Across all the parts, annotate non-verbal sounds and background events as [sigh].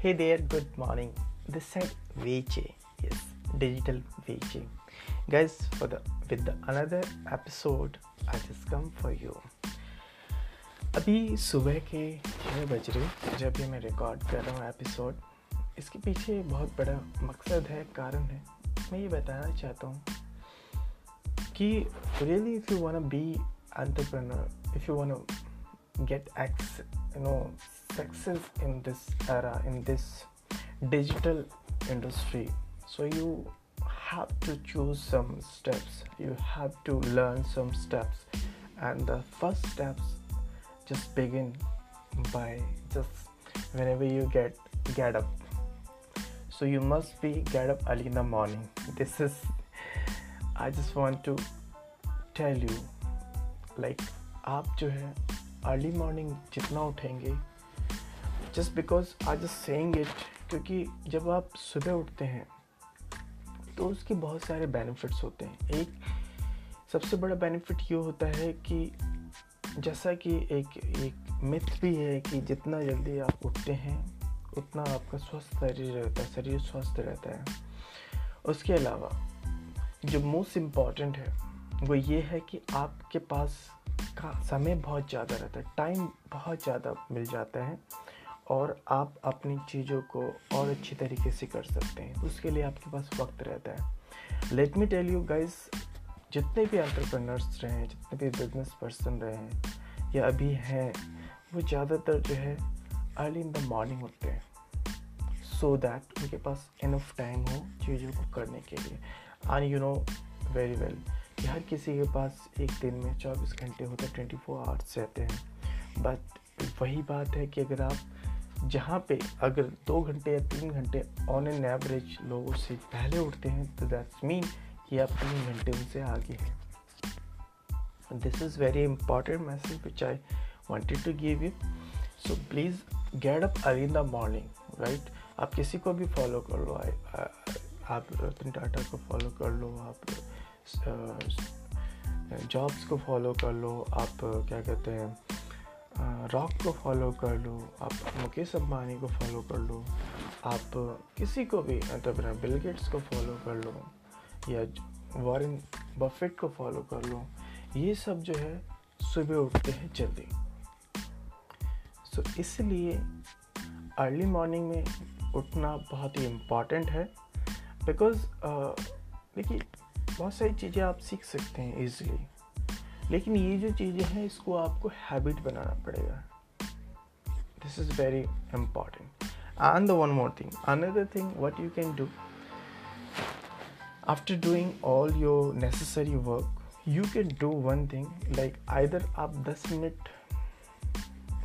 Hey there, good morning. This side VJ, yes, digital VJ. Guys, for the with the another episode, I just come for you. अभी सुबह के छः बज रहे जब ये मैं रिकॉर्ड कर रहा हूँ एपिसोड इसके पीछे बहुत बड़ा मकसद है कारण है मैं ये बताना चाहता हूँ कि really if you want be entrepreneur if you want get access, you know success in this era in this digital industry so you have to choose some steps you have to learn some steps and the first steps just begin by just whenever you get get up so you must be get up early in the morning [laughs] this is i just want to tell you like आप जो है early morning जितना उठेंगे just because I just saying it क्योंकि जब आप सुबह उठते हैं तो उसके बहुत सारे बेनिफिट्स होते हैं। एक सबसे बड़ा बेनिफिट ये होता है कि जैसा कि एक एक मिथ भी है कि जितना जल्दी आप उठते हैं, उतना आपका स्वस्थ शरीर रहता है, शरीर स्वस्थ रहता है। उसके अलावा, जो मोस्ट इंपॉर्टेंट है, वो ये है कि आपके पास का समय बहुत ज़्यादा रहता है टाइम बहुत ज़्यादा मिल जाता है। और आप अपनी चीज़ों को और अच्छी तरीके से कर सकते हैं। उसके लिए आपके पास वक्त रहता है। Let me tell you guys जितने भी एंटरप्रेनर्स रहे हैं जितने भी बिज़नेस पर्सन रहे हैं या अभी हैं, वो ज़्यादातर जो है अर्ली इन द मॉर्निंग उठते हैं। सो दैट उनके पास इनफ टाइम हो चीज़ों को करने के लिए। And you know very well कि हर किसी के पास एक दिन में चौबीस घंटे होते हैं ट्वेंटी फोर आवर्स रहते हैं। बट वही बात है कि अगर आप जहाँ पे अगर दो घंटे या तीन घंटे ऑन एन एवरेज लोगों से पहले उठते हैं तो दैट्स मीन कि आप तीन घंटे उनसे आगे हैं। This is very important message which I wanted to give you so please get up early in the morning right आप किसी को भी फॉलो कर लो आप रतन टाटा को फॉलो कर लो, आप जॉब्स को फॉलो कर लो, आप क्या कहते हैं रॉक को फॉलो कर लो, आप मुकेश अम्बानी को फॉलो कर लो, आप किसी को भी मतलब बिल गेट्स को फॉलो कर लो, या वॉरेन बफेट को फॉलो कर लो, ये सब जो है, सुबह उठते हैं जल्दी। सो इसलिए अर्ली मॉर्निंग में उठना बहुत ही इंपॉर्टेंट है बिकॉज़ देखिए, बहुत सारी चीज़ें आप सीख सकते हैं ईजिली लेकिन ये जो चीज़ें हैं, इसको आपको हैबिट बनाना पड़ेगा। This is very important and the one more thing another thing what you can do after doing all your necessary work you can do one thing like either आप दस मिनट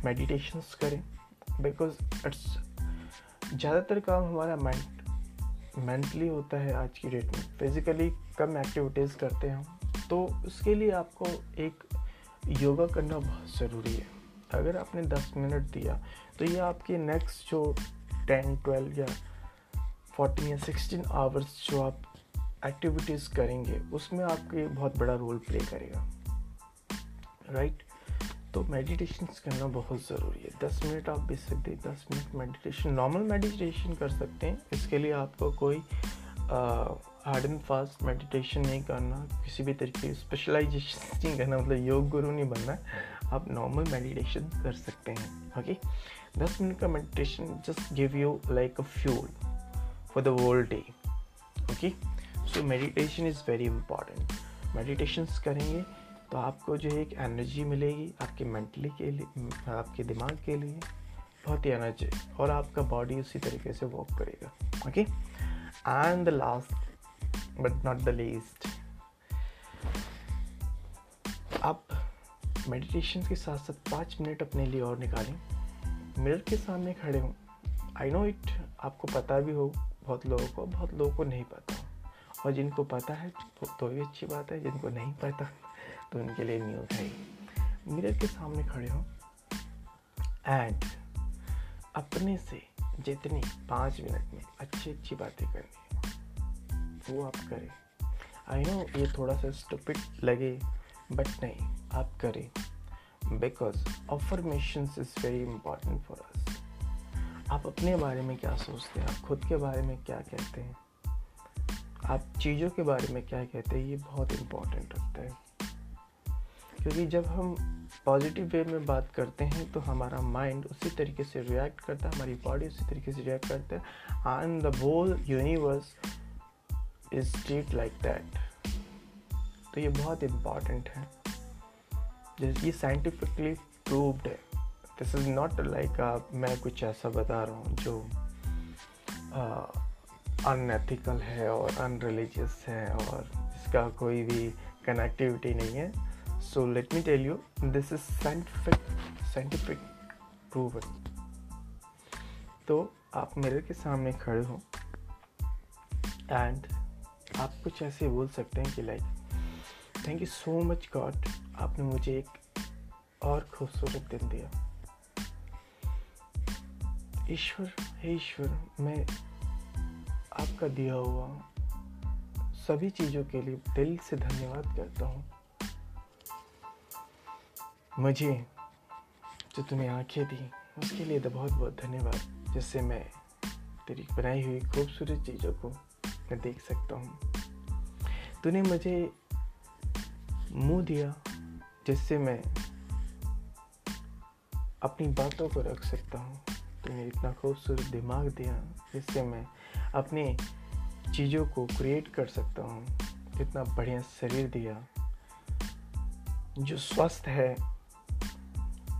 मेडिटेशंस करें बिकॉज़ इट्स ज़्यादातर काम हमारा mind mentally होता है आज की डेट में। फिज़िकली कम एक्टिविटीज़ करते हैं हम। तो उसके लिए आपको एक योगा करना बहुत ज़रूरी है। अगर आपने 10 मिनट दिया तो ये आपके नेक्स्ट जो 10, 12 या 14 या 16 आवर्स जो आप एक्टिविटीज़ करेंगे उसमें आपके बहुत बड़ा रोल प्ले करेगा। राइट? तो मेडिटेशन करना बहुत ज़रूरी है। दस मिनट आप भी सकते हैं दस मिनट मेडिटेशन नॉर्मल मेडिटेशन कर सकते हैं। इसके लिए आपको कोई हार्ड एंड फास्ट मेडिटेशन नहीं करना, किसी भी तरीके स्पेशलाइजेशन नहीं करना मतलब योग गुरु नहीं बनना, आप नॉर्मल मेडिटेशन कर सकते हैं ओके दस मिनट का meditation just give you like a fuel for the world day okay so meditation is very important meditations करेंगे तो आपको जो है एक एनर्जी मिलेगी आपके मेंटली के लिए, आपके दिमाग के लिए, बहुत ही एनर्जी और आपका बॉडी उसी तरीके से वर्क करेगा okay and the last but not the least आप मेडिटेशन के साथ साथ पाँच मिनट अपने लिए और निकालें। मिरर के सामने खड़े हों। आई नो इट आपको पता भी हो, बहुत लोगों को, बहुत लोगों को नहीं पता और जिनको पता है तो भी अच्छी बात है, जिनको नहीं पता तो उनके लिए न्यूज़ है मिरर के सामने खड़े हों। एंड अपने से जितनी पाँच मिनट में अच्छी अच्छी बातें करनी वो आप करें। आई नो ये थोड़ा सा स्टूपिड लगे बट नहीं, आप करें। Because affirmation is very important for us आप अपने बारे में क्या सोचते हैं? आप खुद के बारे में क्या कहते हैं? आप चीज़ों के बारे में क्या कहते हैं? ये बहुत इम्पोर्टेंट रखता है। क्योंकि जब हम पॉजिटिव वे में बात करते हैं तो हमारा माइंड उसी तरीके से रिएक्ट करता है, हमारी बॉडी उसी तरीके से रिएक्ट करता है। And the whole universe is treat like that तो ये बहुत इंपॉर्टेंट है। जैसे ये साइंटिफिकली प्रूव्ड है। दिस इज़ नॉट लाइक मैं कुछ ऐसा बता रहा हूँ जो अनएथिकल uh, है और अनरिलीजियस है और इसका कोई भी कनेक्टिविटी नहीं है। So let me tell you this is scientific scientific proven तो आप मेरे के सामने खड़े हो। एंड आप कुछ ऐसे बोल सकते हैं कि like thank you so much God आपने मुझे एक और खूबसूरत दिन दिया। ईश्वर, हे ईश्वर, मैं आपका दिया हुआ सभी चीज़ों के लिए दिल से धन्यवाद करता हूँ। मुझे जो तुम्हें आँखें दी, उसके लिए तो बहुत बहुत धन्यवाद, जिससे मैं तेरी बनाई हुई खूबसूरत चीज़ों को मैं देख सकता हूँ। तूने मुझे मुँह दिया जिससे मैं अपनी बातों को रख सकता हूँ। तूने इतना खूबसूरत दिमाग दिया जिससे मैं अपने चीज़ों को क्रिएट कर सकता हूँ। इतना बढ़िया शरीर दिया जो स्वस्थ है,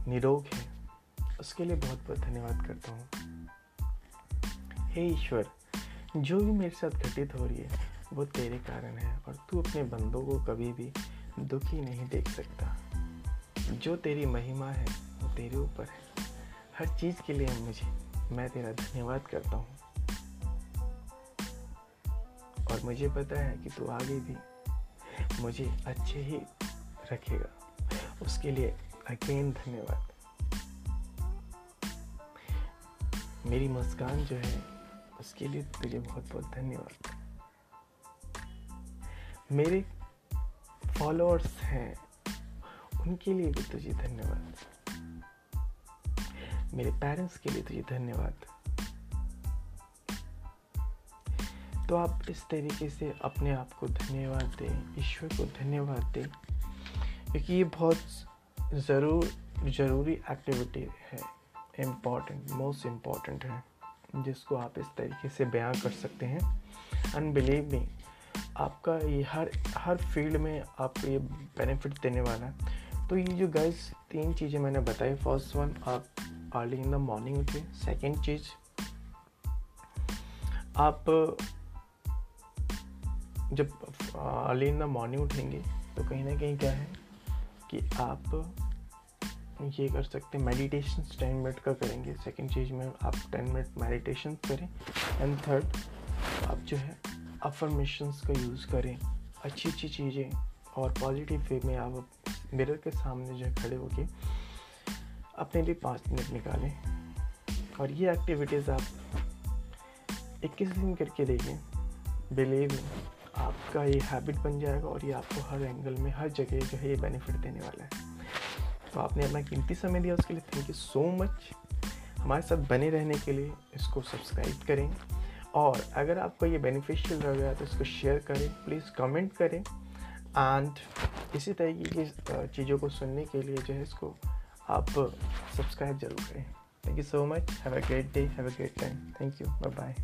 निरोग है। उसके लिए बहुत बहुत धन्यवाद करता हूँ। हे ईश्वर जो भी मेरे साथ घटित हो रही है, वो तेरे कारण है और तू अपने बंदों को कभी भी दुखी नहीं देख सकता। जो तेरी महिमा है, वो तेरे ऊपर है। हर चीज़ के लिए मुझे, मैं तेरा धन्यवाद करता हूँ। और मुझे पता है कि तू आगे भी मुझे अच्छे ही रखेगा। उसके लिए अगेन धन्यवाद। मेरी मुस्कान जो है उसके लिए तुझे बहुत बहुत धन्यवाद। मेरे फॉलोअर्स हैं, उनके लिए भी तुझे धन्यवाद। मेरे पेरेंट्स के लिए तुझे धन्यवाद। तो आप इस तरीके से अपने आप को धन्यवाद दें, ईश्वर को धन्यवाद दें, क्योंकि ये बहुत ज़रूर, ज़रूरी एक्टिविटी है इंपॉर्टेंट मोस्ट इंपॉर्टेंट है। जिसको आप इस तरीके से बयां कर सकते हैं। अनबिलीव मी आपका ये हर हर फ़ील्ड में आपको ये बेनिफिट देने वाला है। तो ये जो गाइस तीन चीज़ें मैंने बताई फ़र्स्ट वन आप अर्ली इन द मॉर्निंग उठे सेकेंड चीज़, आप, जब अर्ली इन द मॉर्निंग उठेंगे तो कहीं ना कहीं क्या है कि आप ये कर सकते हैं। मेडिटेशन टेन मिनट का करेंगे। सेकेंड चीज़ में आप टेन मिनट मेडिटेशन करें। एंड थर्ड आप जो है अफर्मेशंस का यूज़ करें। अच्छी अच्छी चीज़ें और पॉजिटिव वे में आप मिरर के सामने जो है खड़े होके अपने लिए पाँच मिनट निकालें। और ये एक्टिविटीज़ आप इक्कीस दिन करके देखें। बिलीव आपका ये हैबिट बन जाएगा और ये आपको हर एंगल में, हर जगह जो है ये बेनिफिट देने वाला है। तो आपने अपना कीमती समय दिया उसके लिए थैंक यू सो मच हमारे साथ बने रहने के लिए इसको सब्सक्राइब करें और अगर आपको ये बेनिफिशियल लग रहा है तो इसको शेयर करें प्लीज़ कमेंट करें। एंड इसी तरीके की चीज़ों को सुनने के लिए जो है इसको आप सब्सक्राइब ज़रूर करें। Thank you so much have a great day have a great time thank you bye bye